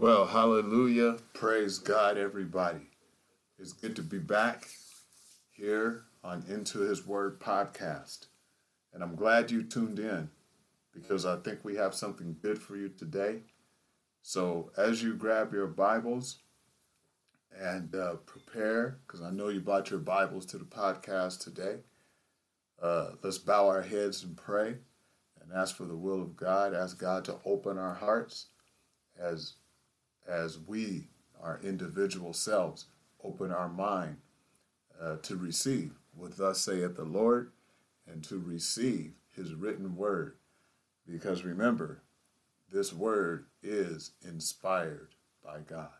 Well, hallelujah. Praise God, everybody. It's good to be back here on Into His Word podcast. And I'm glad you tuned in because I think we have something good for you today. So, as you grab your Bibles and uh, prepare, because I know you brought your Bibles to the podcast today, uh, let's bow our heads and pray and ask for the will of God. Ask God to open our hearts as as we, our individual selves, open our mind uh, to receive what thus saith the Lord and to receive his written word. Because remember, this word is inspired by God.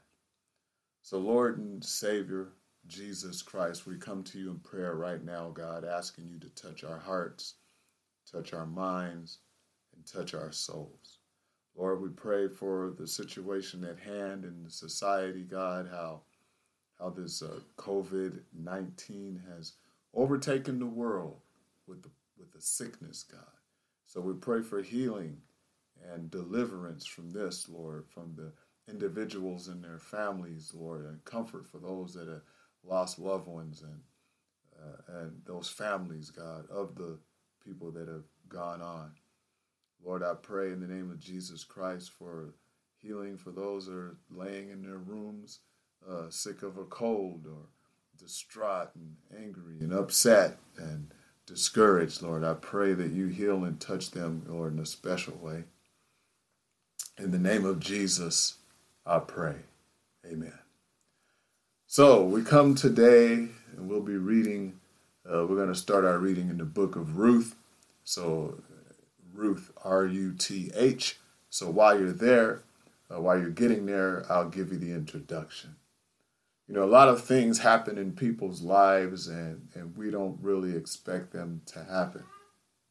So, Lord and Savior Jesus Christ, we come to you in prayer right now, God, asking you to touch our hearts, touch our minds, and touch our souls. Lord, we pray for the situation at hand in society, God, how how this uh, COVID nineteen has overtaken the world with the with the sickness, God. So we pray for healing and deliverance from this, Lord, from the individuals and their families, Lord, and comfort for those that have lost loved ones and uh, and those families, God, of the people that have gone on. Lord, I pray in the name of Jesus Christ for healing for those that are laying in their rooms uh, sick of a cold or distraught and angry and upset and discouraged, Lord. I pray that you heal and touch them, Lord, in a special way. In the name of Jesus, I pray. Amen. So we come today and we'll be reading, uh, we're going to start our reading in the book of Ruth. So Ruth, R U T H. So while you're there, uh, while you're getting there, I'll give you the introduction. You know, a lot of things happen in people's lives, and, and we don't really expect them to happen,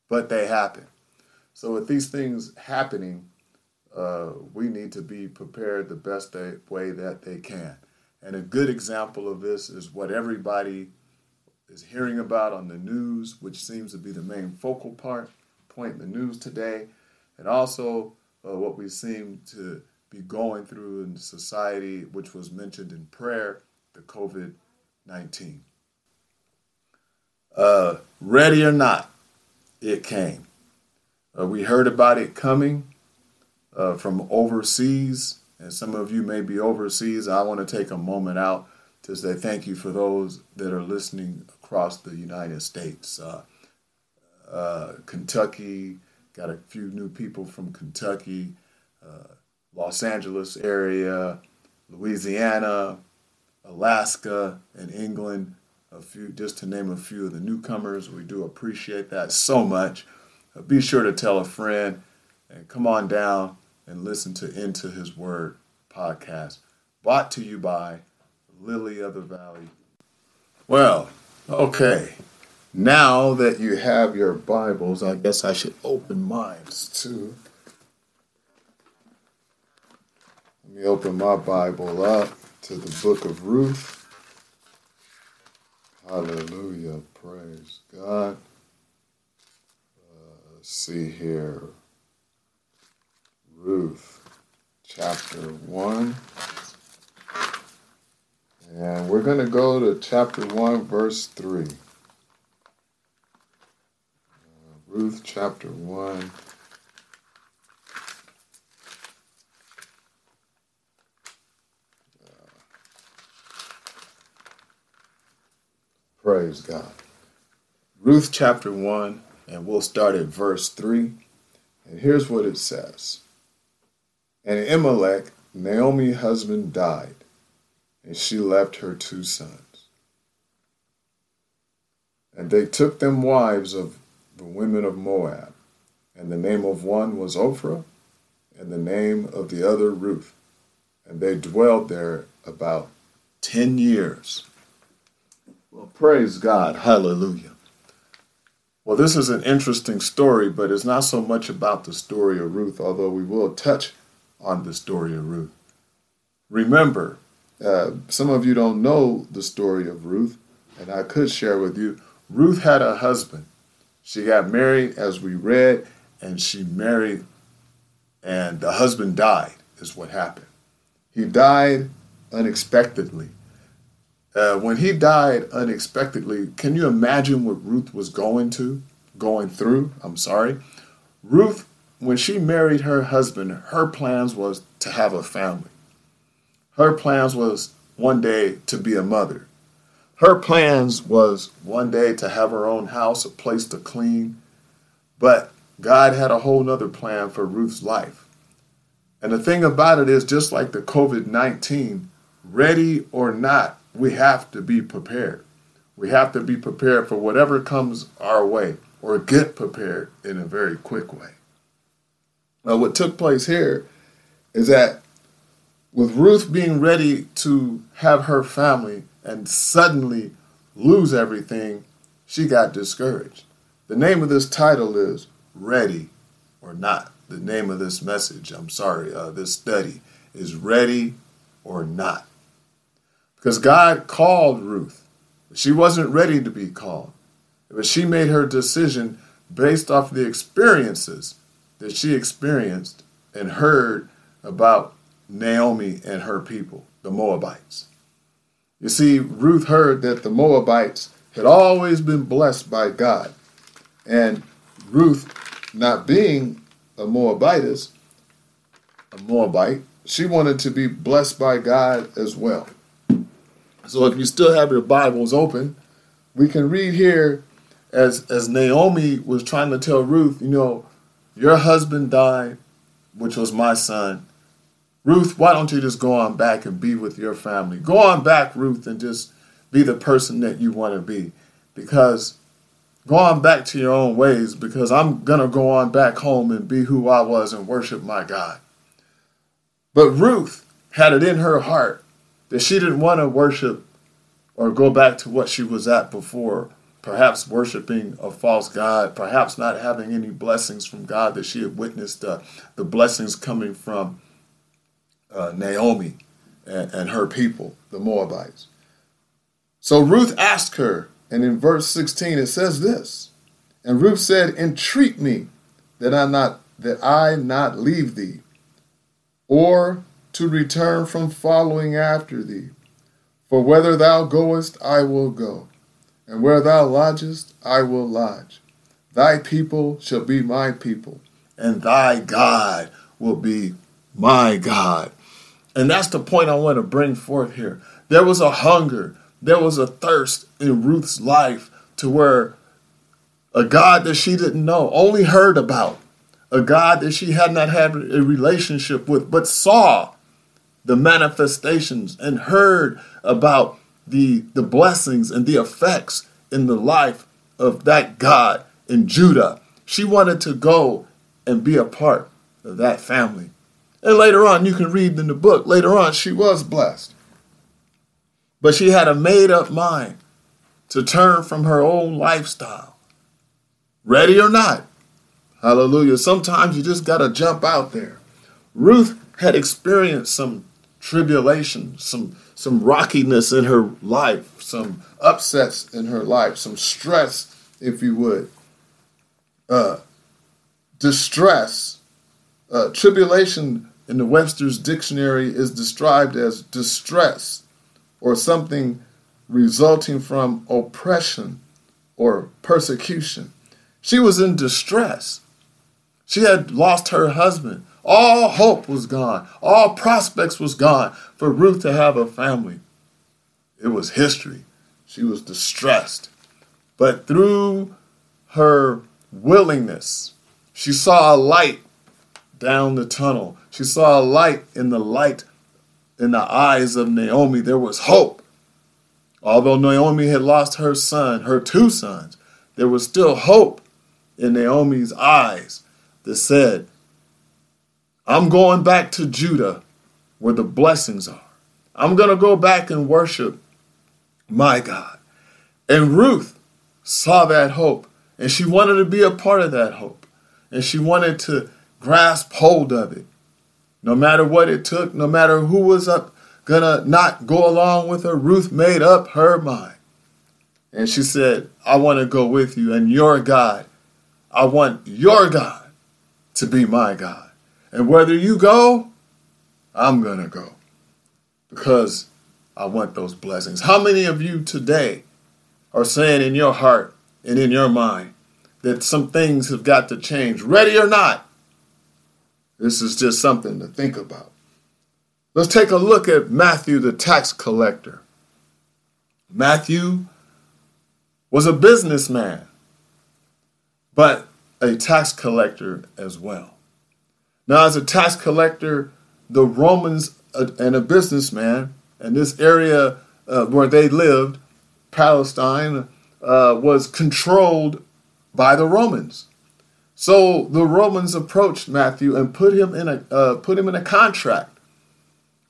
but they happen. So, with these things happening, uh, we need to be prepared the best way that they can. And a good example of this is what everybody is hearing about on the news, which seems to be the main focal part point in the news today, and also uh, what we seem to be going through in society, which was mentioned in prayer, the COVID 19. Uh, ready or not, it came. Uh, we heard about it coming uh, from overseas, and some of you may be overseas. I want to take a moment out to say thank you for those that are listening across the United States. Uh, Kentucky, got a few new people from Kentucky, uh, Los Angeles area, Louisiana, Alaska, and England. A few, just to name a few of the newcomers. We do appreciate that so much. Uh, be sure to tell a friend and come on down and listen to Into His Word podcast, brought to you by Lily of the Valley. Well, okay. Now that you have your Bibles, I guess I should open mine too. Let me open my Bible up to the book of Ruth. Hallelujah. Praise God. Uh, see here. Ruth, chapter 1. And we're going to go to chapter 1, verse 3. Ruth chapter 1. praise God. Ruth chapter 1, and we'll start at verse 3. And here's what it says And Elimelech, Naomi's husband, died, and she left her two sons. And they took them wives of the women of Moab. And the name of one was Ophrah, and the name of the other Ruth. And they dwelled there about 10 years. Well, praise God. Hallelujah. Well, this is an interesting story, but it's not so much about the story of Ruth, although we will touch on the story of Ruth. Remember, uh, some of you don't know the story of Ruth, and I could share with you. Ruth had a husband she got married, as we read, and she married, and the husband died, is what happened. He died unexpectedly. Uh, when he died unexpectedly, can you imagine what Ruth was going to, going through? I'm sorry. Ruth, when she married her husband, her plans was to have a family. Her plans was one day to be a mother. Her plans was one day to have her own house, a place to clean. But God had a whole nother plan for Ruth's life. And the thing about it is, just like the COVID 19, ready or not, we have to be prepared. We have to be prepared for whatever comes our way or get prepared in a very quick way. Now, what took place here is that with Ruth being ready to have her family and suddenly lose everything, she got discouraged. The name of this title is Ready or Not. The name of this message, I'm sorry, uh, this study is Ready or Not. Because God called Ruth. She wasn't ready to be called. But she made her decision based off the experiences that she experienced and heard about Naomi and her people, the Moabites. You see, Ruth heard that the Moabites had always been blessed by God. And Ruth, not being a Moabitess, a Moabite, she wanted to be blessed by God as well. So if you still have your Bibles open, we can read here as as Naomi was trying to tell Ruth, you know, your husband died, which was my son. Ruth, why don't you just go on back and be with your family? Go on back, Ruth, and just be the person that you want to be. Because go on back to your own ways, because I'm going to go on back home and be who I was and worship my God. But Ruth had it in her heart that she didn't want to worship or go back to what she was at before, perhaps worshiping a false God, perhaps not having any blessings from God that she had witnessed uh, the blessings coming from uh, Naomi and, and her people, the Moabites. So Ruth asked her, and in verse 16 it says this, and Ruth said, "Entreat me that I not that I not leave thee, or to return from following after thee. For whither thou goest, I will go, and where thou lodgest, I will lodge. Thy people shall be my people, and thy God will be my God. And that's the point I want to bring forth here. There was a hunger, there was a thirst in Ruth's life to where a God that she didn't know, only heard about, a God that she had not had a relationship with, but saw the manifestations and heard about the, the blessings and the effects in the life of that God in Judah. She wanted to go and be a part of that family. And later on, you can read in the book, later on, she was blessed. But she had a made up mind to turn from her old lifestyle. Ready or not. Hallelujah. Sometimes you just got to jump out there. Ruth had experienced some tribulation, some some rockiness in her life, some upsets in her life, some stress, if you would, uh, distress, uh, tribulation in the Webster's dictionary is described as distress or something resulting from oppression or persecution. She was in distress. She had lost her husband. All hope was gone. All prospects was gone for Ruth to have a family. It was history. She was distressed. But through her willingness, she saw a light down the tunnel. She saw a light in the light in the eyes of Naomi. There was hope. Although Naomi had lost her son, her two sons, there was still hope in Naomi's eyes that said, I'm going back to Judah where the blessings are. I'm going to go back and worship my God. And Ruth saw that hope and she wanted to be a part of that hope. And she wanted to grasp hold of it. No matter what it took, no matter who was up gonna not go along with her, Ruth made up her mind. And she said, I want to go with you and your God. I want your God to be my God. And whether you go, I'm to go. because I want those blessings. How many of you today are saying in your heart and in your mind that some things have got to change, ready or not? This is just something to think about. Let's take a look at Matthew, the tax collector. Matthew was a businessman, but a tax collector as well. Now, as a tax collector, the Romans uh, and a businessman, and this area uh, where they lived, Palestine, uh, was controlled by the Romans. So the Romans approached Matthew and put him in a uh, put him in a contract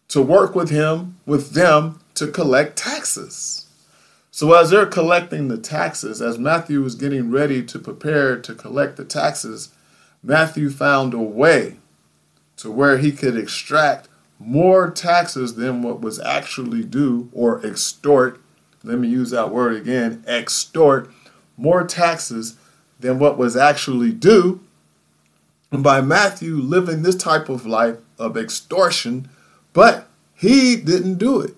to work with him with them to collect taxes. So as they're collecting the taxes, as Matthew was getting ready to prepare to collect the taxes, Matthew found a way to where he could extract more taxes than what was actually due or extort. Let me use that word again extort more taxes than what was actually due. And by Matthew living this type of life of extortion, but he didn't do it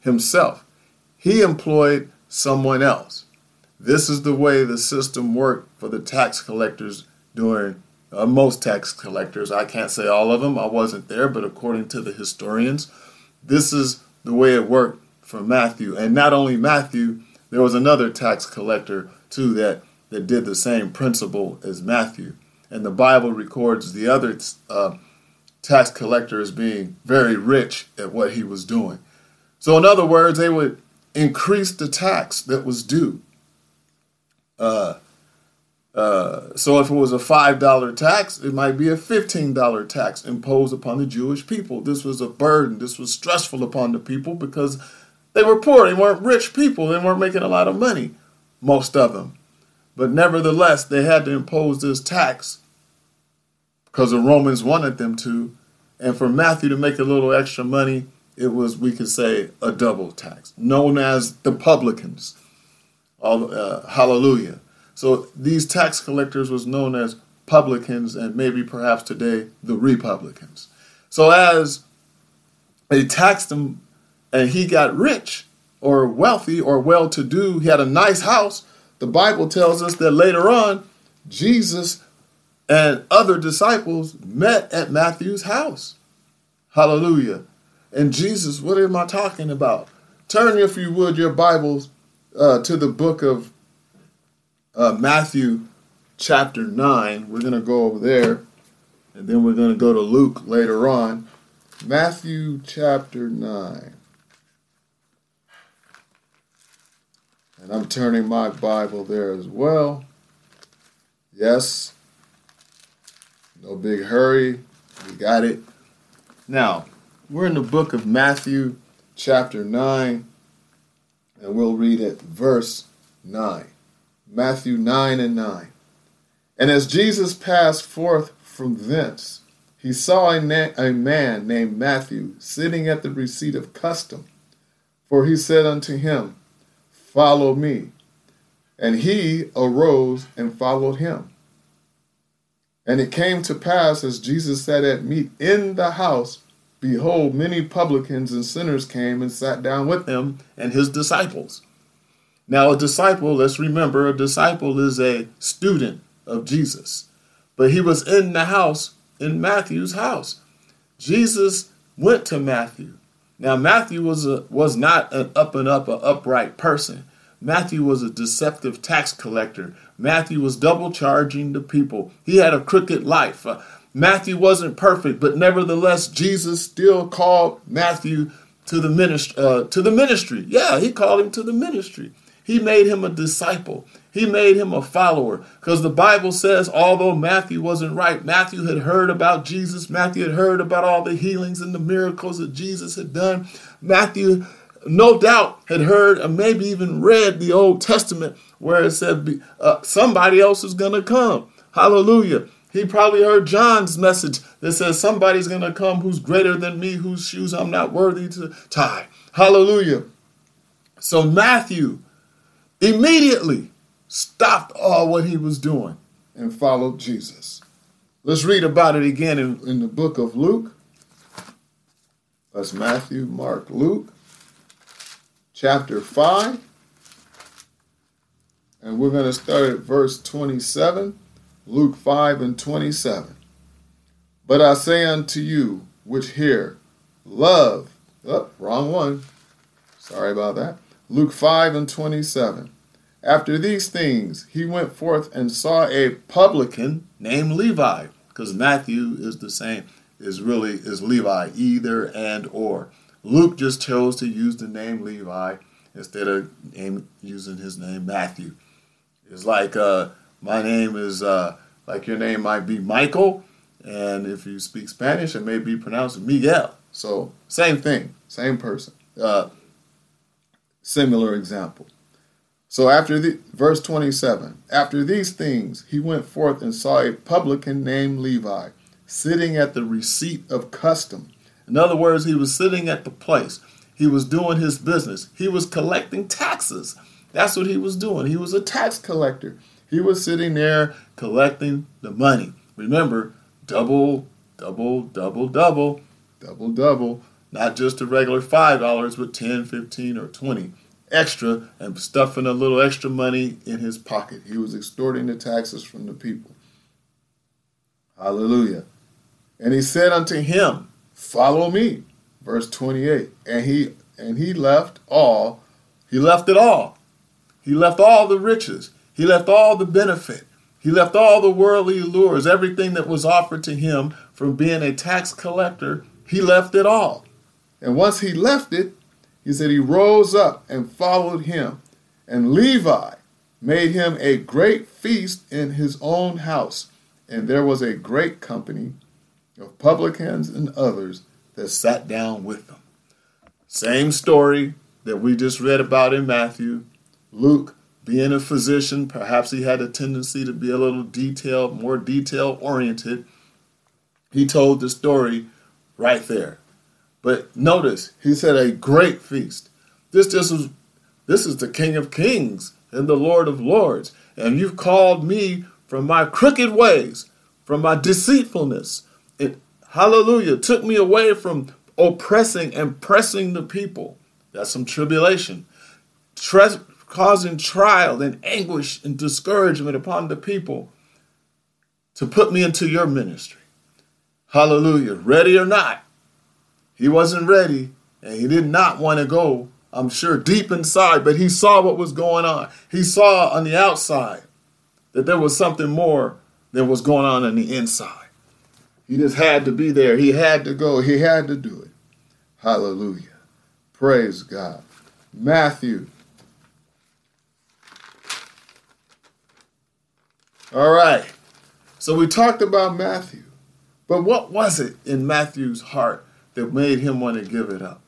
himself. He employed someone else. This is the way the system worked for the tax collectors during uh, most tax collectors. I can't say all of them, I wasn't there, but according to the historians, this is the way it worked for Matthew. And not only Matthew, there was another tax collector too that, that did the same principle as Matthew. And the Bible records the other uh, tax collector as being very rich at what he was doing. So, in other words, they would increase the tax that was due. Uh, uh, so if it was a $5 tax, it might be a $15 tax imposed upon the Jewish people. This was a burden. This was stressful upon the people because they were poor. They weren't rich people. They weren't making a lot of money, most of them. But nevertheless, they had to impose this tax because the Romans wanted them to. And for Matthew to make a little extra money, it was, we could say, a double tax, known as the publicans. Uh, hallelujah. So these tax collectors was known as publicans and maybe perhaps today the republicans. So as they taxed him and he got rich or wealthy or well to do, he had a nice house. The Bible tells us that later on, Jesus and other disciples met at Matthew's house. Hallelujah. And Jesus, what am I talking about? Turn, if you would, your Bibles uh, to the book of uh, Matthew chapter 9. We're going to go over there, and then we're going to go to Luke later on. Matthew chapter 9. And I'm turning my Bible there as well. Yes. No big hurry. We got it. Now, we're in the book of Matthew, chapter 9, and we'll read at verse 9. Matthew 9 and 9. And as Jesus passed forth from thence, he saw a, na- a man named Matthew sitting at the receipt of custom. For he said unto him, Follow me. And he arose and followed him. And it came to pass as Jesus sat at meat in the house, behold, many publicans and sinners came and sat down with him and his disciples. Now, a disciple, let's remember, a disciple is a student of Jesus. But he was in the house, in Matthew's house. Jesus went to Matthew. Now, Matthew was, a, was not an up and up, an upright person. Matthew was a deceptive tax collector. Matthew was double charging the people. He had a crooked life. Uh, Matthew wasn't perfect, but nevertheless, Jesus still called Matthew to the ministry. Uh, to the ministry. Yeah, he called him to the ministry. He made him a disciple. He made him a follower. Because the Bible says, although Matthew wasn't right, Matthew had heard about Jesus. Matthew had heard about all the healings and the miracles that Jesus had done. Matthew, no doubt, had heard or maybe even read the Old Testament where it said uh, somebody else is going to come. Hallelujah. He probably heard John's message that says somebody's going to come who's greater than me, whose shoes I'm not worthy to tie. Hallelujah. So Matthew immediately stopped all what he was doing and followed Jesus. Let's read about it again in, in the book of Luke. That's Matthew, Mark, Luke, chapter 5. And we're going to start at verse 27, Luke 5 and 27. But I say unto you, which hear, love, oh, wrong one. Sorry about that. Luke 5 and 27. After these things, he went forth and saw a publican named Levi, because Matthew is the same, is really is Levi, either and or. Luke just chose to use the name Levi instead of name, using his name Matthew. It's like uh, my name is uh, like your name might be Michael, and if you speak Spanish, it may be pronounced Miguel. So same thing, same person. Uh, similar example. So after the verse 27, after these things, he went forth and saw a publican named Levi sitting at the receipt of custom. In other words, he was sitting at the place. He was doing his business. He was collecting taxes. That's what he was doing. He was a tax collector. He was sitting there collecting the money. Remember, double, double, double, double, double, double. Not just a regular $5, but 10, 15, or 20 extra and stuffing a little extra money in his pocket. He was extorting the taxes from the people. Hallelujah. And he said unto him, Follow me. Verse 28. And he and he left all, he left it all. He left all the riches. He left all the benefit. He left all the worldly allures, everything that was offered to him from being a tax collector. He left it all. And once he left it, he said he rose up and followed him. And Levi made him a great feast in his own house. And there was a great company of publicans and others that sat down with them. Same story that we just read about in Matthew. Luke, being a physician, perhaps he had a tendency to be a little detailed, more detail oriented. He told the story right there. But notice, he said a great feast. This just was this is the King of Kings and the Lord of Lords. And you've called me from my crooked ways, from my deceitfulness. It hallelujah took me away from oppressing and pressing the people. That's some tribulation. Tre- causing trial and anguish and discouragement upon the people to put me into your ministry. Hallelujah. Ready or not, he wasn't ready and he did not want to go, I'm sure, deep inside, but he saw what was going on. He saw on the outside that there was something more than was going on on the inside. He just had to be there. He had to go. He had to do it. Hallelujah. Praise God. Matthew. All right. So we talked about Matthew. But what was it in Matthew's heart that made him want to give it up.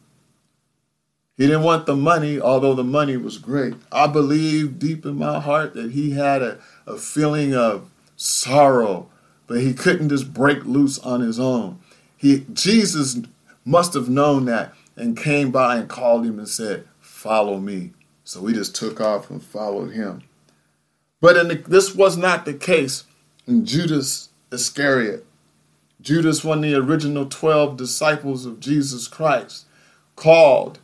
He didn't want the money, although the money was great. I believe deep in my heart that he had a, a feeling of sorrow, but he couldn't just break loose on his own. He Jesus must have known that and came by and called him and said, Follow me. So he just took off and followed him. But the, this was not the case in Judas Iscariot. Judas, one of the original 12 disciples of Jesus Christ, called,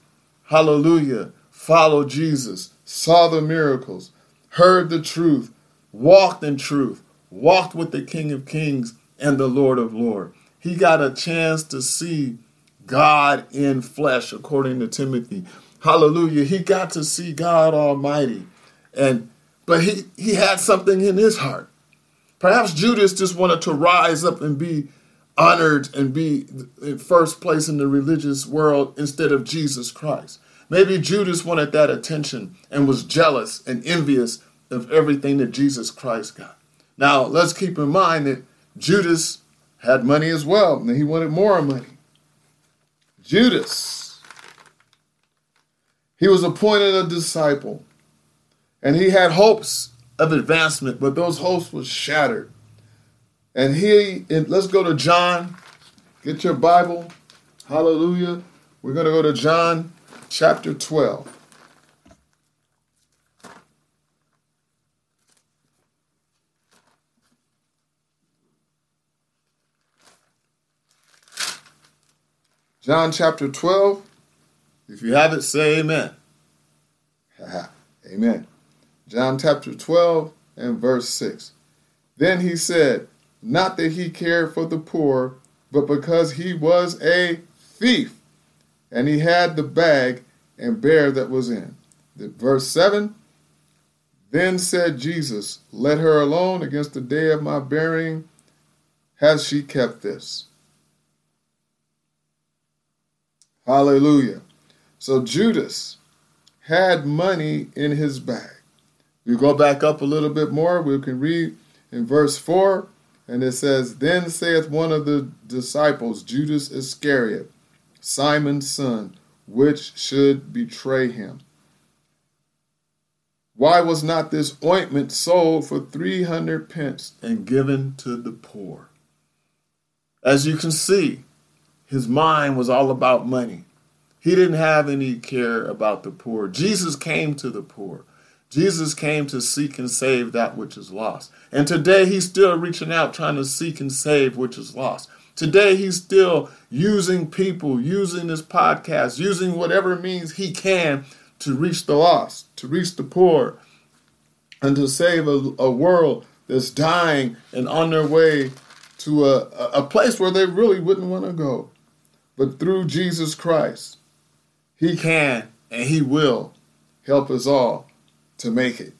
hallelujah, followed Jesus, saw the miracles, heard the truth, walked in truth, walked with the King of Kings and the Lord of Lords. He got a chance to see God in flesh, according to Timothy. Hallelujah. He got to see God Almighty. And but he, he had something in his heart. Perhaps Judas just wanted to rise up and be honored and be in first place in the religious world instead of Jesus Christ. Maybe Judas wanted that attention and was jealous and envious of everything that Jesus Christ got. Now, let's keep in mind that Judas had money as well, and he wanted more money. Judas, he was appointed a disciple, and he had hopes of advancement, but those hopes were shattered and he, and let's go to John. Get your Bible. Hallelujah. We're going to go to John chapter 12. John chapter 12. If you have it, say amen. amen. John chapter 12 and verse 6. Then he said, Not that he cared for the poor, but because he was a thief, and he had the bag and bear that was in. The, Verse 7 Then said Jesus, Let her alone against the day of my burying. Has she kept this? Hallelujah. So Judas had money in his bag. We go back up a little bit more. We can read in verse 4, and it says, Then saith one of the disciples, Judas Iscariot, Simon's son, which should betray him. Why was not this ointment sold for 300 pence and given to the poor? As you can see, his mind was all about money. He didn't have any care about the poor. Jesus came to the poor. Jesus came to seek and save that which is lost. And today he's still reaching out trying to seek and save which is lost. Today he's still using people, using this podcast, using whatever means he can to reach the lost, to reach the poor, and to save a, a world that's dying and on their way to a, a place where they really wouldn't want to go. But through Jesus Christ, he can and he will help us all to make it.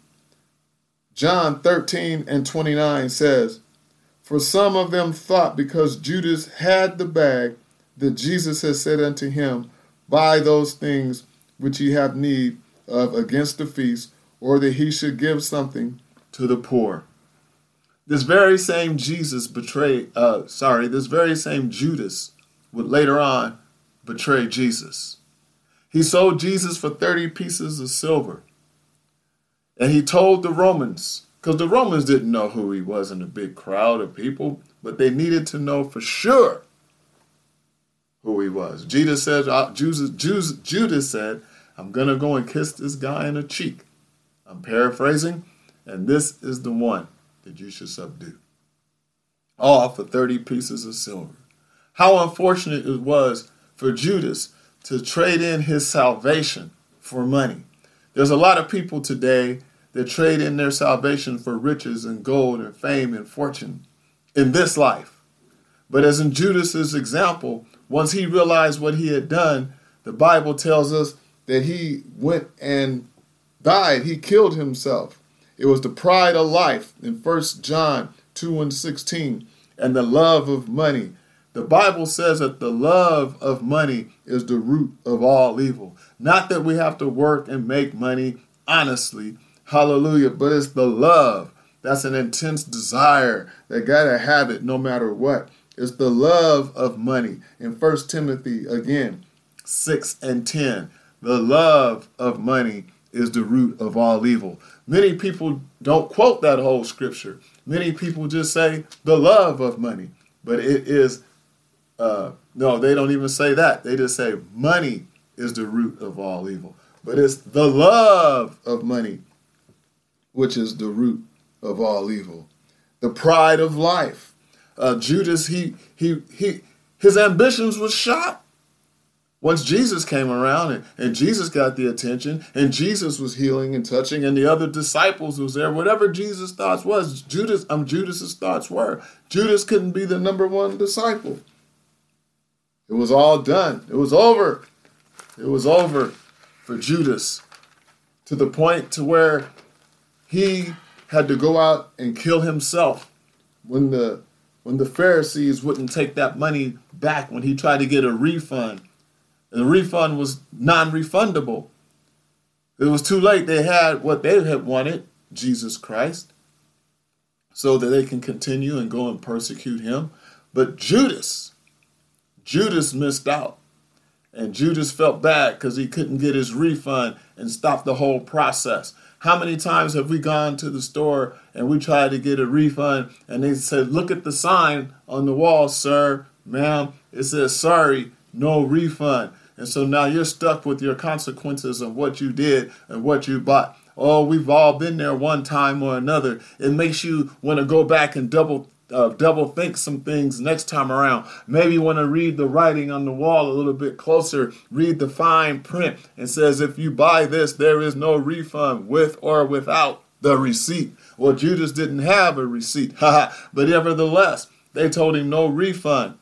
John 13 and 29 says, For some of them thought because Judas had the bag that Jesus had said unto him, Buy those things which ye have need of against the feast, or that he should give something to the poor. This very same Jesus betrayed, uh, sorry, this very same Judas would later on betray Jesus. He sold Jesus for 30 pieces of silver. And he told the Romans, because the Romans didn't know who he was in a big crowd of people, but they needed to know for sure who he was. Jesus said, uh, Judas, Judas said, I'm going to go and kiss this guy in the cheek. I'm paraphrasing, and this is the one that you should subdue. All for 30 pieces of silver. How unfortunate it was for Judas to trade in his salvation for money. There's a lot of people today that trade in their salvation for riches and gold and fame and fortune in this life. But as in Judas's example, once he realized what he had done, the Bible tells us that he went and died. He killed himself. It was the pride of life in 1 John 2 and 16 and the love of money. The Bible says that the love of money is the root of all evil. Not that we have to work and make money honestly, hallelujah, but it's the love. That's an intense desire that gotta have it no matter what. It's the love of money. In 1 Timothy, again, 6 and 10, the love of money is the root of all evil. Many people don't quote that whole scripture. Many people just say the love of money, but it is uh, no, they don't even say that. They just say money is the root of all evil. But it's the love of money which is the root of all evil. The pride of life. Uh, Judas, he he he his ambitions was shot. Once Jesus came around and, and Jesus got the attention and Jesus was healing and touching and the other disciples was there, whatever Jesus' thoughts was, Judas, um, Judas's thoughts were. Judas couldn't be the number one disciple. It was all done. It was over. It was over for Judas to the point to where he had to go out and kill himself when the when the Pharisees wouldn't take that money back when he tried to get a refund. The refund was non-refundable. It was too late. They had what they had wanted, Jesus Christ, so that they can continue and go and persecute him. But Judas, Judas missed out. And Judas felt bad because he couldn't get his refund and stop the whole process. How many times have we gone to the store and we tried to get a refund and they said, Look at the sign on the wall, sir, ma'am. It says, Sorry, no refund. And so now you're stuck with your consequences of what you did and what you bought. Oh, we've all been there one time or another. It makes you want to go back and double uh, double think some things next time around. Maybe you want to read the writing on the wall a little bit closer, read the fine print, and says, if you buy this, there is no refund with or without the receipt. Well, Judas didn't have a receipt, but nevertheless, they told him no refund.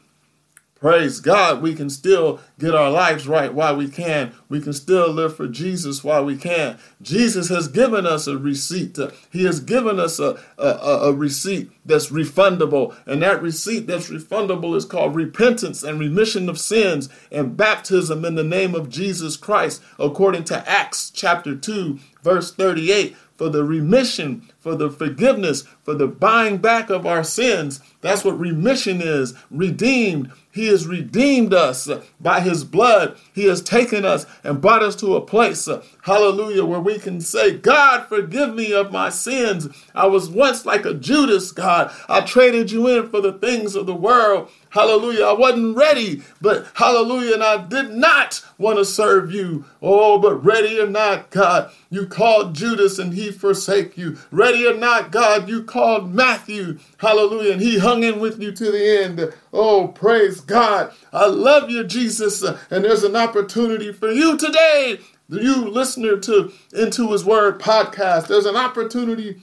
Praise God, we can still get our lives right while we can. We can still live for Jesus while we can. Jesus has given us a receipt. He has given us a, a, a receipt that's refundable. And that receipt that's refundable is called repentance and remission of sins and baptism in the name of Jesus Christ, according to Acts chapter 2, verse 38 for the remission, for the forgiveness, for the buying back of our sins. That's what remission is redeemed, he has redeemed us by His blood. He has taken us and brought us to a place, hallelujah, where we can say, God, forgive me of my sins. I was once like a Judas, God. I traded you in for the things of the world. Hallelujah. I wasn't ready, but hallelujah. And I did not want to serve you. Oh, but ready or not, God, you called Judas and he forsake you. Ready or not, God, you called Matthew. Hallelujah. And he hung in with you to the end. Oh, praise God. I love you, Jesus. And there's an opportunity for you today, you listener to Into His Word podcast. There's an opportunity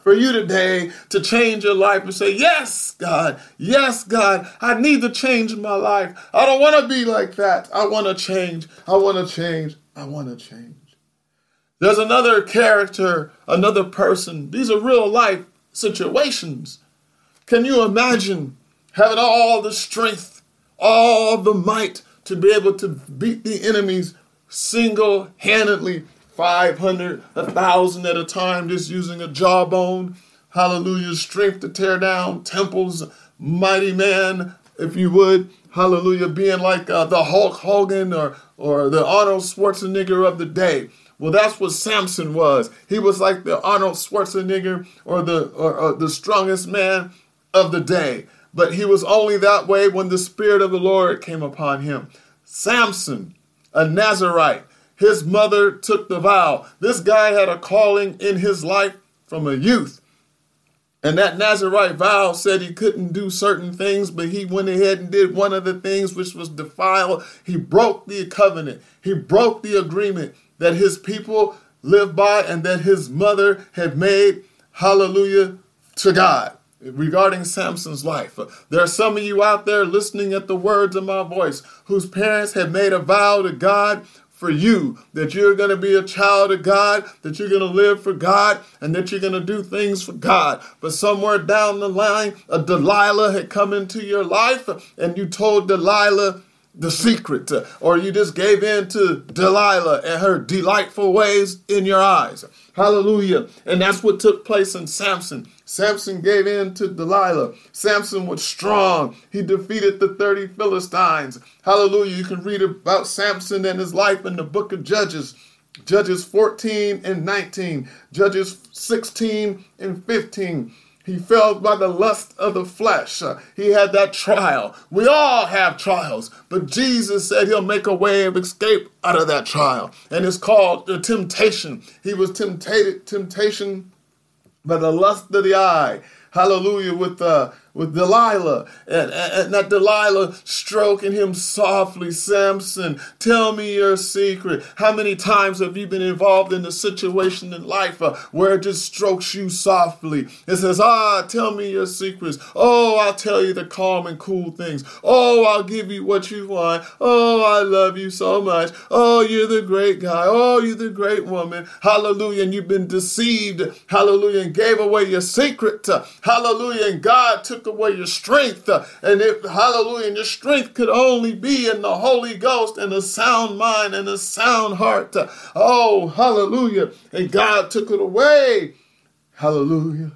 for you today to change your life and say, Yes, God, yes, God, I need to change my life. I don't want to be like that. I want to change. I want to change. I want to change. There's another character, another person. These are real life situations. Can you imagine having all the strength, all the might to be able to beat the enemies single handedly 500, a 1,000 at a time, just using a jawbone. Hallelujah. Strength to tear down temples. Mighty man, if you would. Hallelujah. Being like uh, the Hulk Hogan or, or the Arnold Schwarzenegger of the day. Well, that's what Samson was. He was like the Arnold Schwarzenegger or the or, or the strongest man of the day. But he was only that way when the Spirit of the Lord came upon him. Samson, a Nazarite, his mother took the vow. This guy had a calling in his life from a youth. And that Nazarite vow said he couldn't do certain things, but he went ahead and did one of the things which was defile. He broke the covenant, he broke the agreement that his people lived by and that his mother had made. Hallelujah to God regarding Samson's life. There are some of you out there listening at the words of my voice whose parents had made a vow to God for you that you're going to be a child of God, that you're going to live for God, and that you're going to do things for God. But somewhere down the line, a Delilah had come into your life, and you told Delilah, the secret, or you just gave in to Delilah and her delightful ways in your eyes. Hallelujah. And that's what took place in Samson. Samson gave in to Delilah. Samson was strong. He defeated the 30 Philistines. Hallelujah. You can read about Samson and his life in the book of Judges. Judges 14 and 19, Judges 16 and 15. He fell by the lust of the flesh. Uh, he had that trial. We all have trials, but Jesus said he'll make a way of escape out of that trial. And it's called the temptation. He was tempted, temptation by the lust of the eye. Hallelujah, with uh, with Delilah, and, and, that Delilah stroking him softly. Samson, tell me your secret. How many times have you been involved in a situation in life uh, where it just strokes you softly? It says, Ah, tell me your secrets. Oh, I'll tell you the calm and cool things. Oh, I'll give you what you want. Oh, I love you so much. Oh, you're the great guy. Oh, you're the great woman. Hallelujah. And you've been deceived. Hallelujah. And gave away your secret. Hallelujah. And God took away your strength. Uh, and if, hallelujah, and your strength could only be in the Holy Ghost and a sound mind and a sound heart. Oh, hallelujah. And God took it away. Hallelujah.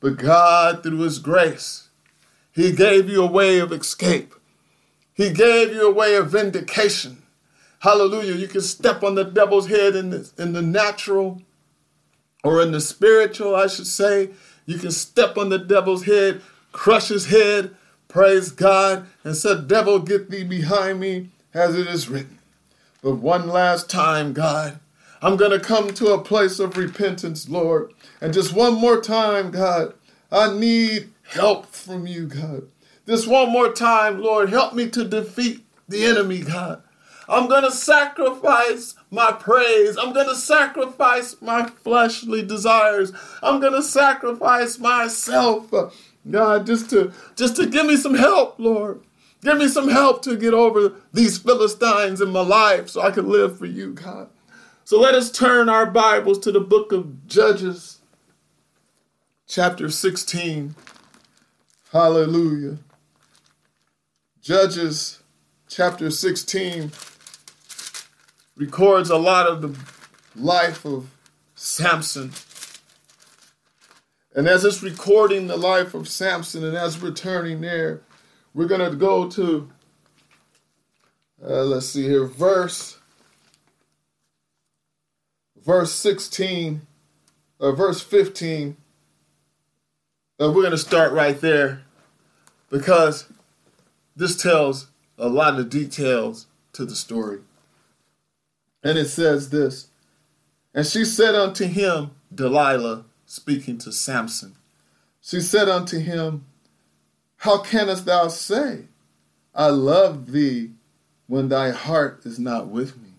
But God, through His grace, He gave you a way of escape. He gave you a way of vindication. Hallelujah. You can step on the devil's head in the, in the natural or in the spiritual, I should say. You can step on the devil's head crush his head, praise God, and said, Devil, get thee behind me, as it is written. But one last time, God, I'm going to come to a place of repentance, Lord. And just one more time, God, I need help from you, God. This one more time, Lord, help me to defeat the enemy, God. I'm going to sacrifice my praise. I'm going to sacrifice my fleshly desires. I'm going to sacrifice myself, uh, God, just to just to give me some help, Lord. Give me some help to get over these Philistines in my life so I can live for you, God. So let us turn our Bibles to the book of Judges, chapter 16. Hallelujah. Judges chapter 16 records a lot of the life of Samson. And as it's recording the life of Samson, and as we're turning there, we're going to go to, uh, let's see here, verse, verse 16, or uh, verse 15. Uh, we're going to start right there because this tells a lot of details to the story. And it says this And she said unto him, Delilah, speaking to Samson, she said unto him, How canst thou say, I love thee, when thy heart is not with me?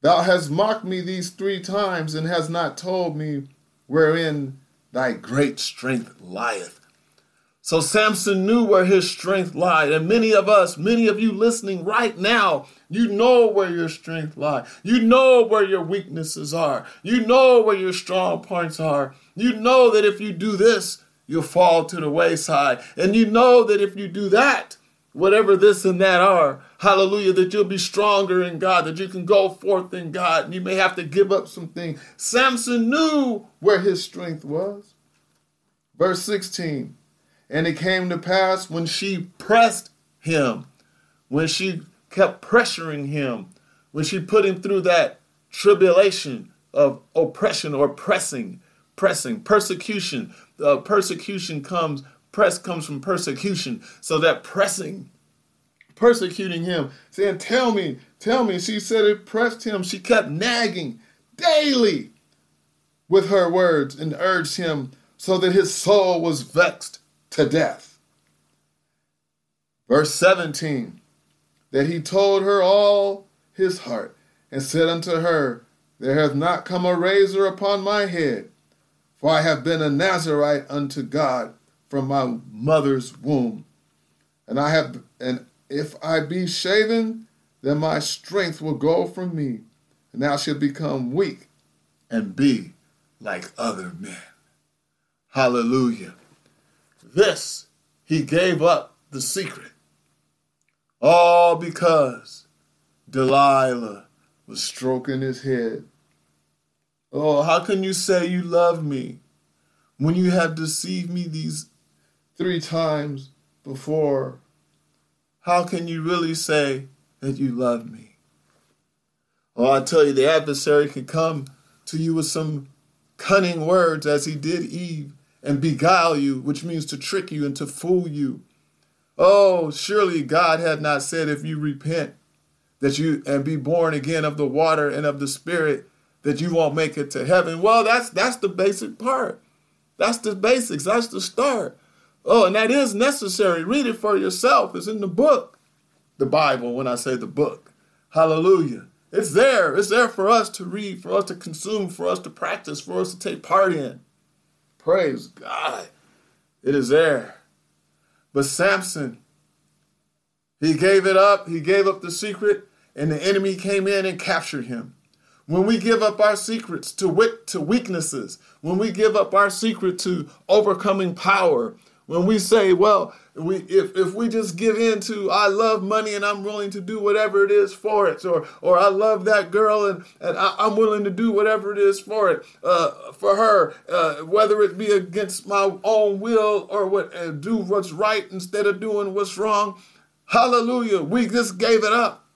Thou hast mocked me these three times, and hast not told me wherein thy great strength lieth. So Samson knew where his strength lied. And many of us, many of you listening right now, you know where your strength lies. You know where your weaknesses are. You know where your strong points are. You know that if you do this, you'll fall to the wayside. And you know that if you do that, whatever this and that are, hallelujah, that you'll be stronger in God, that you can go forth in God, and you may have to give up some things. Samson knew where his strength was. Verse 16. And it came to pass when she pressed him, when she kept pressuring him, when she put him through that tribulation of oppression or pressing, pressing, persecution. Uh, persecution comes, press comes from persecution. So that pressing, persecuting him, saying, Tell me, tell me. She said it pressed him. She kept nagging daily with her words and urged him so that his soul was vexed to death. Verse 17 that he told her all his heart and said unto her, There hath not come a razor upon my head, for I have been a Nazarite unto God from my mother's womb. And I have and if I be shaven, then my strength will go from me, and I shall become weak and be like other men. Hallelujah. This he gave up the secret. All because Delilah was stroking his head. Oh, how can you say you love me when you have deceived me these three times before? How can you really say that you love me? Oh, I tell you, the adversary can come to you with some cunning words as he did Eve and beguile you, which means to trick you and to fool you. Oh, surely God had not said if you repent that you and be born again of the water and of the spirit that you won't make it to heaven. Well, that's that's the basic part. That's the basics. That's the start. Oh, and that is necessary. Read it for yourself. It's in the book. The Bible, when I say the book. Hallelujah. It's there. It's there for us to read, for us to consume, for us to practice, for us to take part in. Praise God. It is there. But Samson, he gave it up. He gave up the secret, and the enemy came in and captured him. When we give up our secrets to, wit- to weaknesses, when we give up our secret to overcoming power, when we say, well, we if, if we just give in to I love money and I'm willing to do whatever it is for it, or or I love that girl and, and I, am willing to do whatever it is for it, uh, for her, uh, whether it be against my own will or what uh, do what's right instead of doing what's wrong. Hallelujah. We just gave it up.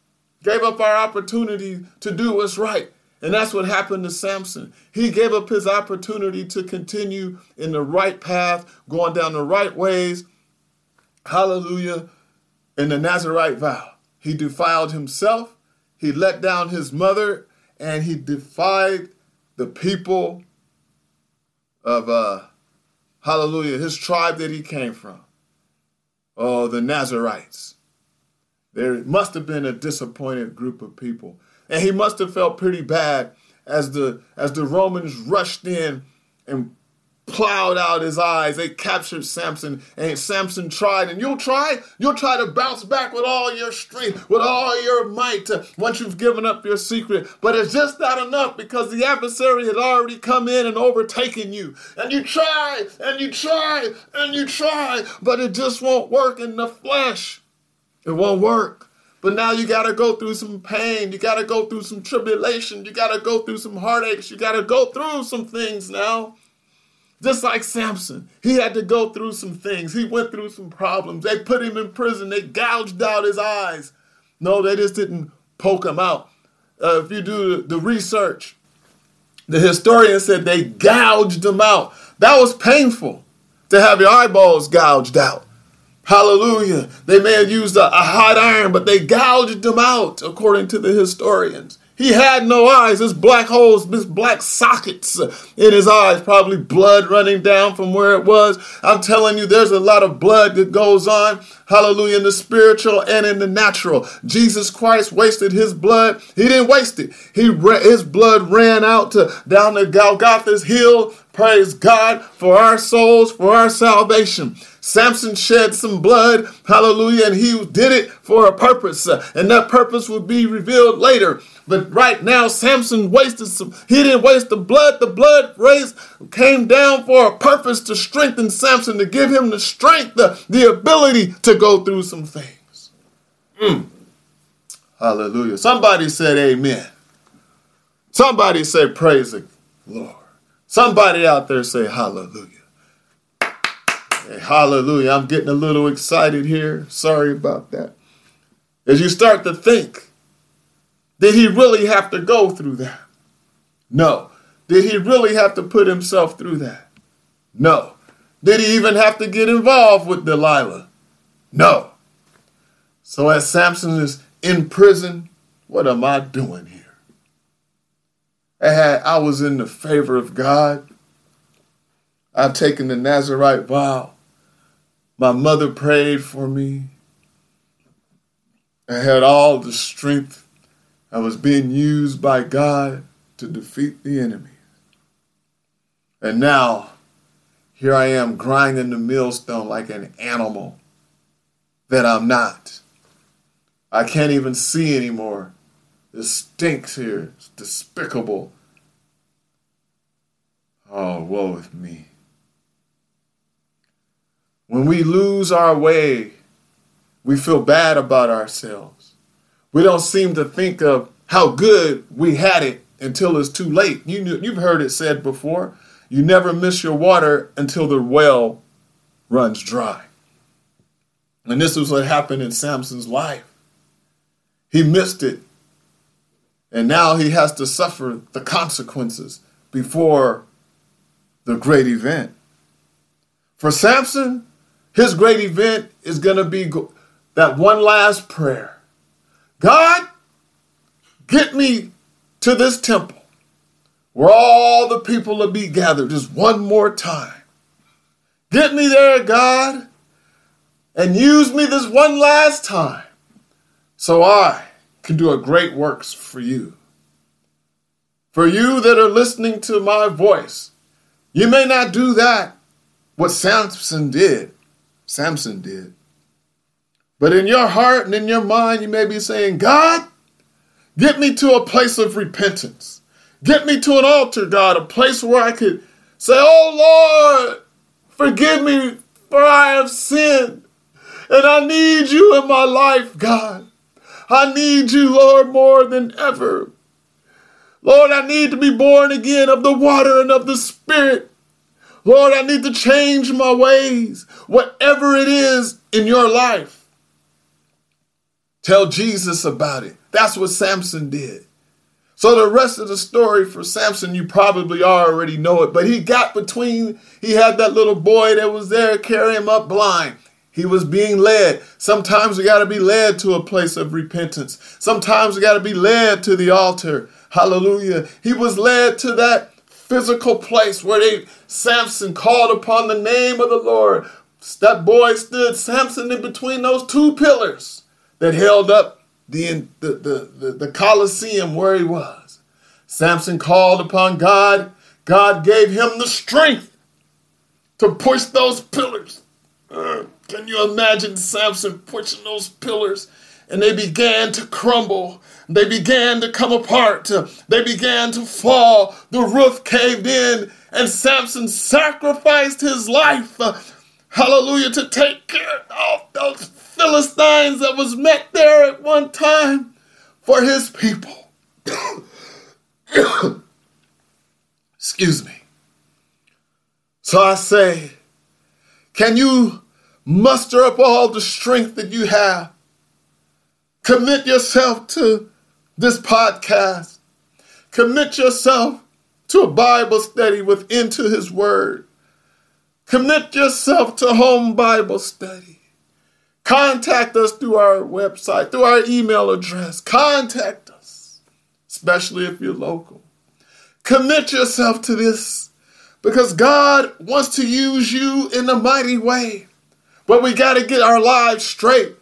Gave up our opportunity to do what's right. And that's what happened to Samson. He gave up his opportunity to continue in the right path, going down the right ways. Hallelujah. In the Nazarite vow, he defiled himself, he let down his mother, and he defied the people of uh Hallelujah. His tribe that he came from. Oh, the Nazarites. There must have been a disappointed group of people. And he must have felt pretty bad as the as the Romans rushed in and plowed out his eyes. They captured Samson, and Samson tried. And you'll try, you'll try to bounce back with all your strength, with all your might, uh, once you've given up your secret. But it's just not enough because the adversary had already come in and overtaken you. And you try, and you try, and you try, but it just won't work in the flesh. It won't work. But now you got to go through some pain. You got to go through some tribulation. You got to go through some heartaches. You got to go through some things now. Just like Samson, he had to go through some things. He went through some problems. They put him in prison. They gouged out his eyes. No, they just didn't poke him out. Uh, if you do the research, the historian said they gouged him out. That was painful to have your eyeballs gouged out. Hallelujah. They may have used a, a hot iron, but they gouged him out, according to the historians. He had no eyes. This black holes, this black sockets in his eyes, probably blood running down from where it was. I'm telling you, there's a lot of blood that goes on. Hallelujah, in the spiritual and in the natural. Jesus Christ wasted his blood. He didn't waste it. He his blood ran out to down to Golgotha's hill. Praise God for our souls, for our salvation. Samson shed some blood, hallelujah, and he did it for a purpose, and that purpose will be revealed later. But right now, Samson wasted some, he didn't waste the blood. The blood raised came down for a purpose to strengthen Samson, to give him the strength, the, the ability to go through some things. Mm. Hallelujah. Somebody said amen. Somebody say praise the Lord. Somebody out there say hallelujah. Hallelujah. I'm getting a little excited here. Sorry about that. As you start to think, did he really have to go through that? No. Did he really have to put himself through that? No. Did he even have to get involved with Delilah? No. So as Samson is in prison, what am I doing here? I had I was in the favor of God. I've taken the Nazarite vow. My mother prayed for me. I had all the strength. I was being used by God to defeat the enemy. And now, here I am grinding the millstone like an animal that I'm not. I can't even see anymore. It stinks here. It's despicable. Oh, woe with me. When we lose our way, we feel bad about ourselves. We don't seem to think of how good we had it until it's too late. You, you've heard it said before you never miss your water until the well runs dry. And this is what happened in Samson's life. He missed it. And now he has to suffer the consequences before the great event. For Samson, his great event is going to be that one last prayer God, get me to this temple where all the people will be gathered just one more time. Get me there, God, and use me this one last time so I can do a great works for you. For you that are listening to my voice, you may not do that, what Samson did. Samson did. But in your heart and in your mind, you may be saying, God, get me to a place of repentance. Get me to an altar, God, a place where I could say, Oh Lord, forgive me for I have sinned. And I need you in my life, God. I need you, Lord, more than ever. Lord, I need to be born again of the water and of the Spirit. Lord, I need to change my ways. Whatever it is in your life, tell Jesus about it. That's what Samson did. So the rest of the story for Samson, you probably already know it. But he got between, he had that little boy that was there carrying him up blind. He was being led. Sometimes we got to be led to a place of repentance. Sometimes we got to be led to the altar. Hallelujah. He was led to that physical place where they Samson called upon the name of the Lord. That boy stood Samson in between those two pillars that held up the, the, the, the, the Colosseum where he was. Samson called upon God. God gave him the strength to push those pillars. Uh, can you imagine Samson pushing those pillars? And they began to crumble. They began to come apart. They began to fall. The roof caved in, and Samson sacrificed his life. Uh, hallelujah, to take care of those Philistines that was met there at one time for his people. Excuse me. So I say, can you muster up all the strength that you have? Commit yourself to this podcast. Commit yourself to a Bible study with Into His Word. Commit yourself to home Bible study. Contact us through our website, through our email address. Contact us, especially if you're local. Commit yourself to this because God wants to use you in a mighty way. But we got to get our lives straight.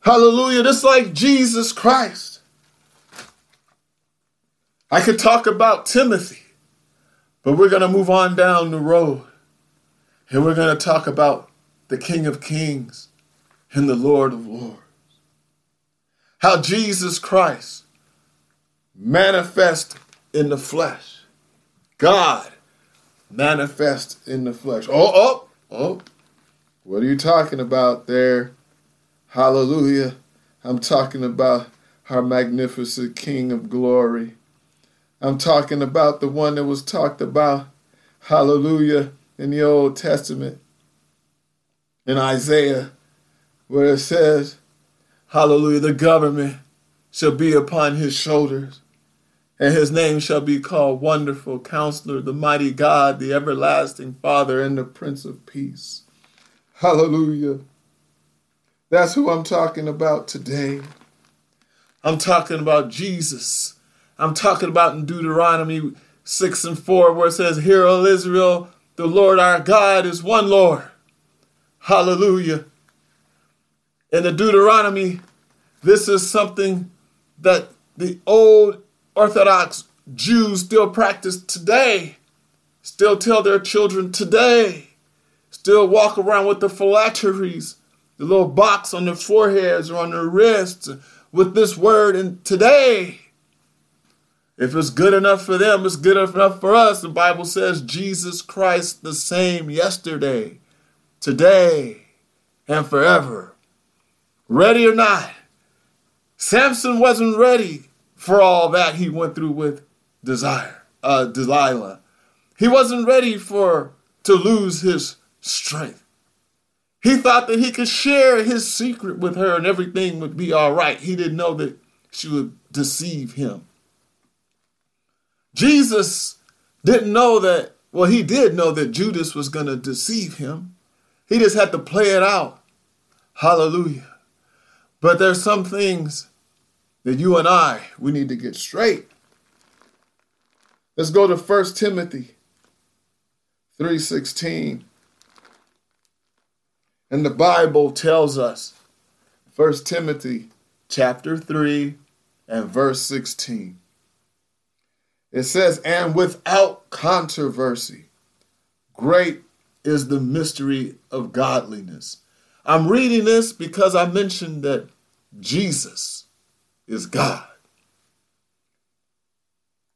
Hallelujah. Just like Jesus Christ. I could talk about Timothy, but we're going to move on down the road. And we're going to talk about the King of Kings and the Lord of Lords. How Jesus Christ manifest in the flesh. God manifest in the flesh. Oh, oh, oh. What are you talking about there? Hallelujah. I'm talking about our magnificent King of glory. I'm talking about the one that was talked about, hallelujah, in the Old Testament, in Isaiah, where it says, hallelujah, the government shall be upon his shoulders and his name shall be called Wonderful Counselor, the Mighty God, the Everlasting Father, and the Prince of Peace. Hallelujah. That's who I'm talking about today. I'm talking about Jesus. I'm talking about in Deuteronomy 6 and 4, where it says, Hear, O Israel, the Lord our God is one Lord. Hallelujah. In the Deuteronomy, this is something that the old Orthodox Jews still practice today, still tell their children today, still walk around with the phylacteries, the little box on their foreheads or on their wrists with this word. And today, if it's good enough for them, it's good enough for us. The Bible says Jesus Christ the same yesterday, today, and forever. Ready or not, Samson wasn't ready for all that he went through with desire, uh, Delilah. He wasn't ready for to lose his strength. He thought that he could share his secret with her and everything would be all right. He didn't know that she would deceive him. Jesus didn't know that, well, he did know that Judas was going to deceive him. He just had to play it out. Hallelujah. But there's some things that you and I, we need to get straight. Let's go to 1 Timothy 3:16. And the Bible tells us, 1 Timothy chapter 3 and verse 16. It says, and without controversy, great is the mystery of godliness. I'm reading this because I mentioned that Jesus is God.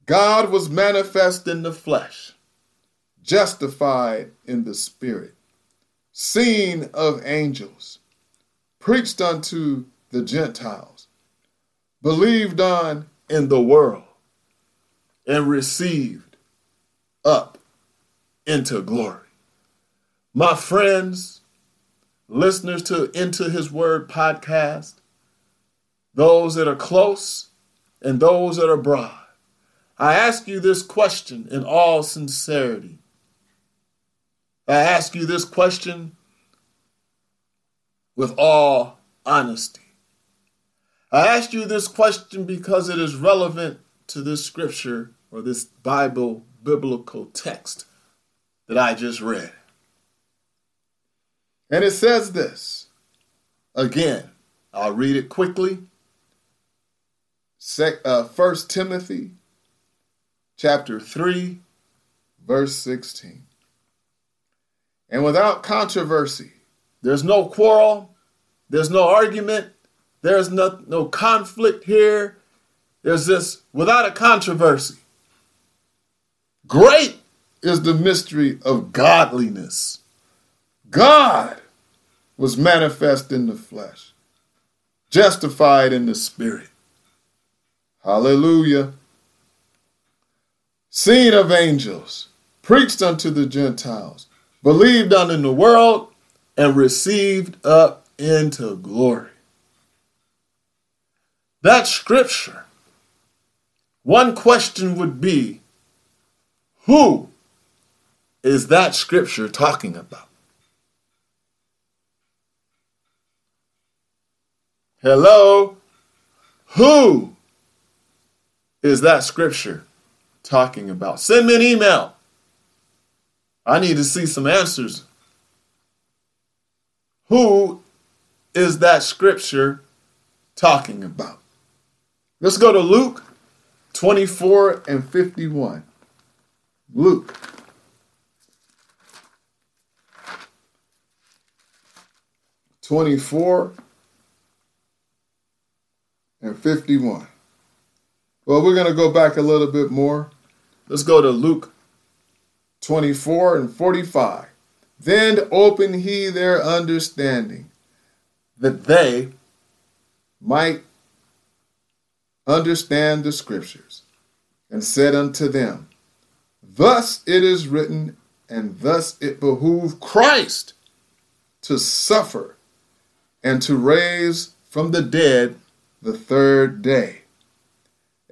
God was manifest in the flesh, justified in the spirit, seen of angels, preached unto the Gentiles, believed on in the world, and received up into glory. My friends, listeners to Into His Word podcast, those that are close, and those that are abroad. I ask you this question in all sincerity. I ask you this question with all honesty. I ask you this question because it is relevant to this scripture or this Bible biblical text that I just read. And it says this. Again, I'll read it quickly. Uh, 1 Timothy chapter 3, verse 16. And without controversy, there's no quarrel, there's no argument, there's no, no conflict here. There's this without a controversy. Great is the mystery of godliness. God was manifest in the flesh, justified in the spirit. Hallelujah. Seen of angels, preached unto the Gentiles, believed on in the world, and received up into glory. That scripture, one question would be who is that scripture talking about? Hello? Who is that scripture talking about? Send me an email. I need to see some answers. Who is that scripture talking about? Let's go to Luke 24 and 51. Luke. Twenty-four and fifty-one. Well, we're going to go back a little bit more. Let's go to Luke 24 and 45. Then opened he their understanding that they might understand the scriptures, and said unto them, Thus it is written, and thus it behooved Christ to suffer and to raise from the dead the third day,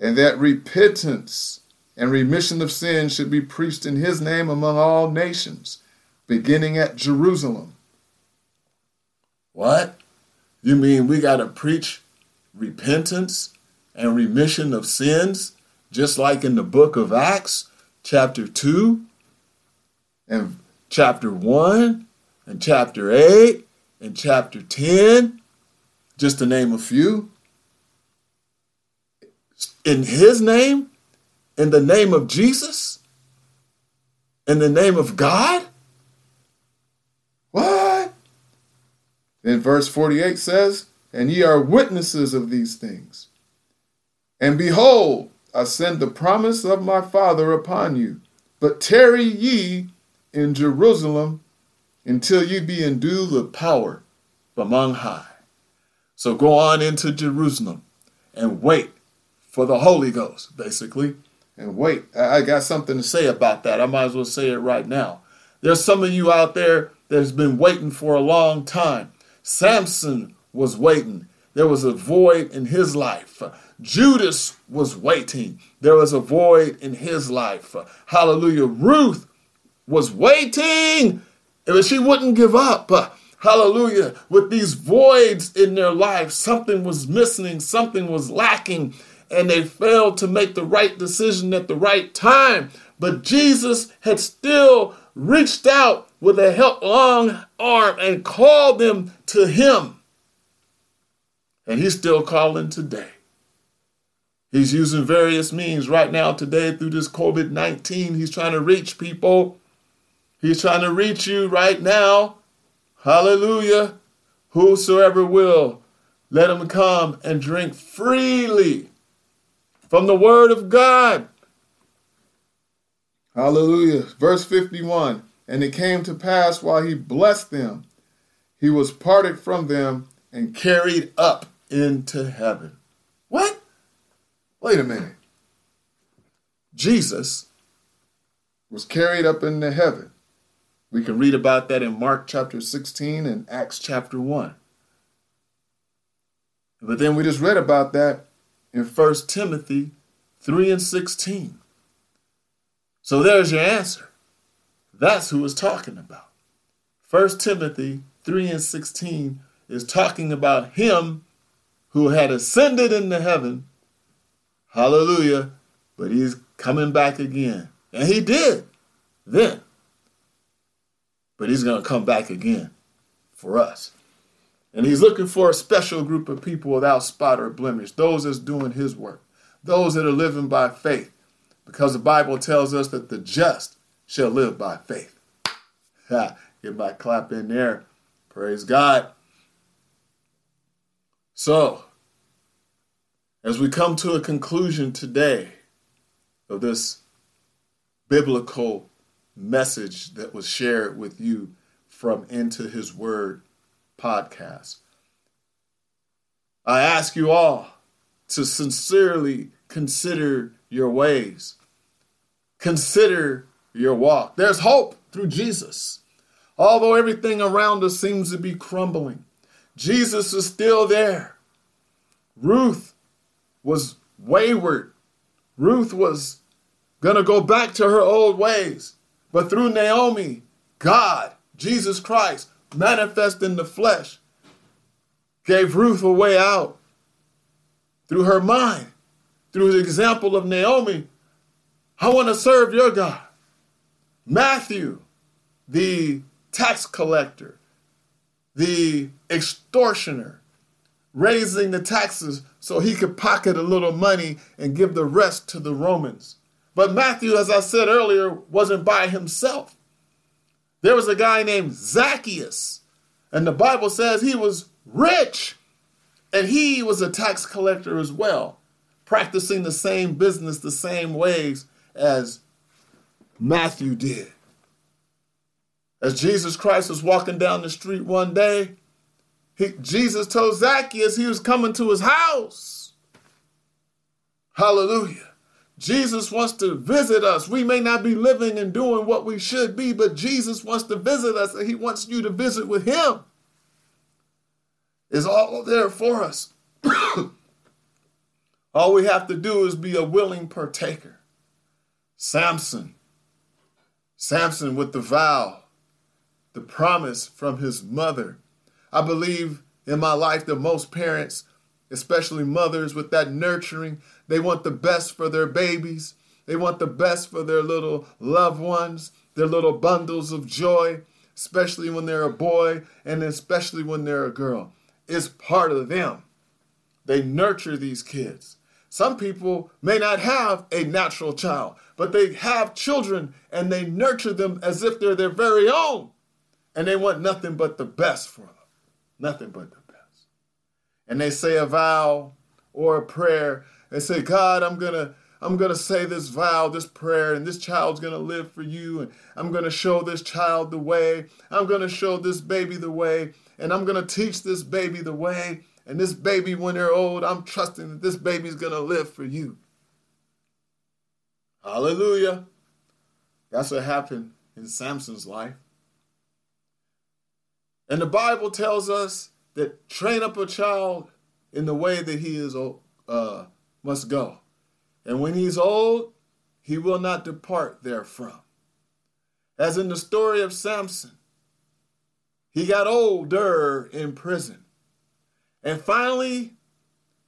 and that repentance and remission of sins should be preached in his name among all nations, beginning at Jerusalem. What? You mean we got to preach repentance and remission of sins, just like in the book of Acts, chapter 2, and chapter 1, and chapter 8, and chapter 10, just to name a few? In his name? In the name of Jesus? In the name of God? What? Then verse 48 says, And ye are witnesses of these things. And behold, I send the promise of my Father upon you. But tarry ye in Jerusalem until ye be endued with power from on high. So go on into Jerusalem and wait for the Holy Ghost, basically. And wait, I got something to say about that. I might as well say it right now. There's some of you out there that's been waiting for a long time. Samson was waiting. There was a void in his life. Judas was waiting. There was a void in his life. Hallelujah. Ruth was waiting, but she wouldn't give up. Hallelujah. With these voids in their life, something was missing, something was lacking, and they failed to make the right decision at the right time. But Jesus had still reached out with a help long arm and called them to him. And he's still calling today. He's using various means right now, today, through this COVID 19. He's trying to reach people. He's trying to reach you right now. Hallelujah. Whosoever will, let him come and drink freely from the word of God. Hallelujah. Verse 51 And it came to pass while he blessed them, he was parted from them and carried up into heaven. What? Wait a minute. Jesus was carried up into heaven. We can read about that in Mark chapter 16 and Acts chapter 1. But then we just read about that in 1 Timothy 3 and 16. So there's your answer. That's who it's talking about. 1 Timothy 3 and 16 is talking about him who had ascended into heaven Hallelujah. But he's coming back again And he did then. But he's going to come back again for us. And he's looking for a special group of people without spot or blemish, those that's doing his work, those that are living by faith, because the Bible tells us that the just shall live by faith. Ha, get my clap in there. Praise God. So, as we come to a conclusion today of this biblical message that was shared with you from Into His Word podcast, I ask you all to sincerely consider your ways, consider your walk. There's hope through Jesus. Although everything around us seems to be crumbling, Jesus is still there. Ruth was wayward. Ruth was going to go back to her old ways. But through Naomi, God, Jesus Christ, manifest in the flesh, gave Ruth a way out. Through her mind, through the example of Naomi, I want to serve your God. Matthew, the tax collector, the extortioner, raising the taxes so he could pocket a little money and give the rest to the Romans. But Matthew, as I said earlier, wasn't by himself. There was a guy named Zacchaeus, and the Bible says he was rich, and he was a tax collector as well, practicing the same business the same ways as Matthew did. As Jesus Christ was walking down the street one day, he, Jesus told Zacchaeus he was coming to his house. Hallelujah. Jesus wants to visit us. We may not be living and doing what we should be, but Jesus wants to visit us and he wants you to visit with him. It's all there for us. all we have to do is be a willing partaker. Samson. Samson with the vow, the promise from his mother I believe in my life that most parents, especially mothers with that nurturing, they want the best for their babies. They want the best for their little loved ones, their little bundles of joy, especially when they're a boy and especially when they're a girl. It's part of them. They nurture these kids. Some people may not have a natural child, but they have children and they nurture them as if they're their very own. And they want nothing but the best for them. Nothing but the. And they say a vow or a prayer. They say, God, I'm gonna I'm going to say this vow, this prayer, and this child's going to live for you. And I'm going to show this child the way. I'm going to show this baby the way. And I'm going to teach this baby the way. And this baby, when they're old, I'm trusting that this baby's going to live for you. Hallelujah. That's what happened in Samson's life. And the Bible tells us that train up a child in the way that he is uh, must go. And when he's old, he will not depart therefrom. As in the story of Samson, he got older in prison. And finally,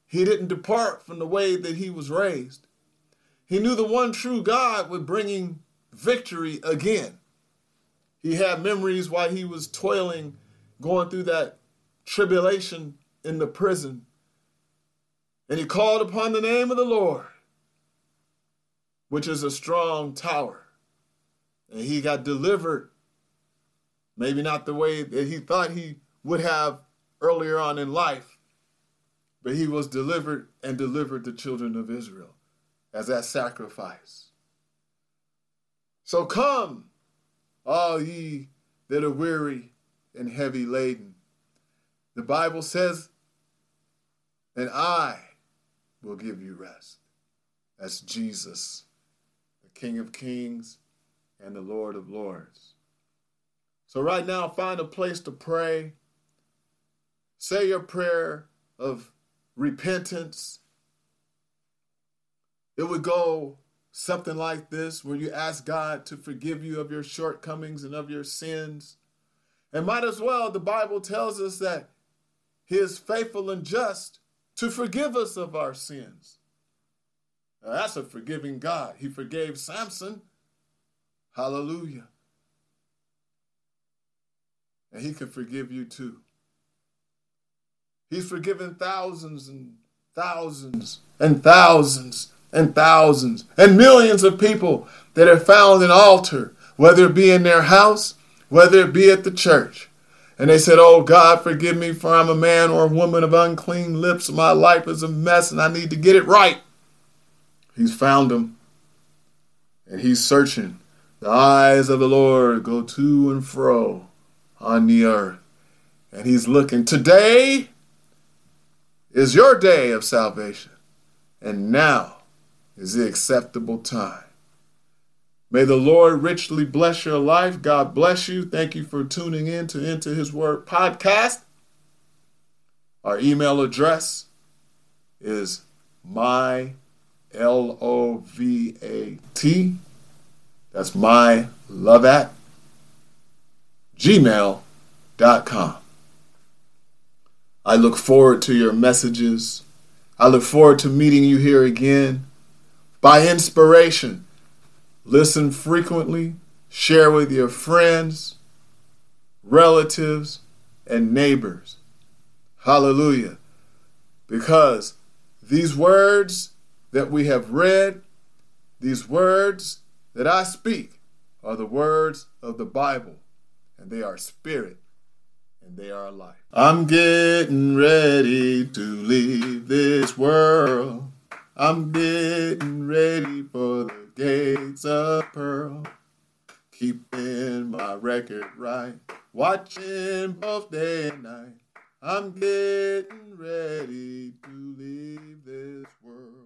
he didn't depart from the way that he was raised. He knew the one true God would bring victory again. He had memories while he was toiling going through that tribulation in the prison. And he called upon the name of the Lord, which is a strong tower. And he got delivered, maybe not the way that he thought he would have earlier on in life, but he was delivered and delivered the children of Israel as that sacrifice. So come, all ye that are weary and heavy laden. The Bible says, and I will give you rest. That's Jesus, the King of Kings and the Lord of Lords. So, right now, find a place to pray. Say your prayer of repentance. It would go something like this where you ask God to forgive you of your shortcomings and of your sins. And might as well, the Bible tells us that He is faithful and just to forgive us of our sins. Now, that's a forgiving God. He forgave Samson Hallelujah. And he can forgive you too. He's forgiven thousands and thousands and thousands and thousands and millions of people that have found an altar, whether it be in their house, whether it be at the church. And they said, Oh God, forgive me, for I'm a man or a woman of unclean lips. My life is a mess and I need to get it right. He's found them and he's searching. The eyes of the Lord go to and fro on the earth. And he's looking. Today is your day of salvation. And now is the acceptable time. May the Lord richly bless your life. God bless you. Thank you for tuning in to Into His Word podcast. Our email address is my L O V A T. That's my love at gmail.com. I look forward to your messages. I look forward to meeting you here again. By inspiration, listen frequently, share with your friends, relatives, and neighbors. Hallelujah. Because these words that we have read, these words that I speak, are the words of the Bible, and they are spirit and they are life. I'm getting ready to leave this world. I'm getting ready for the gates of pearl. Keeping my record right, watching both day and night. I'm getting ready to leave this world.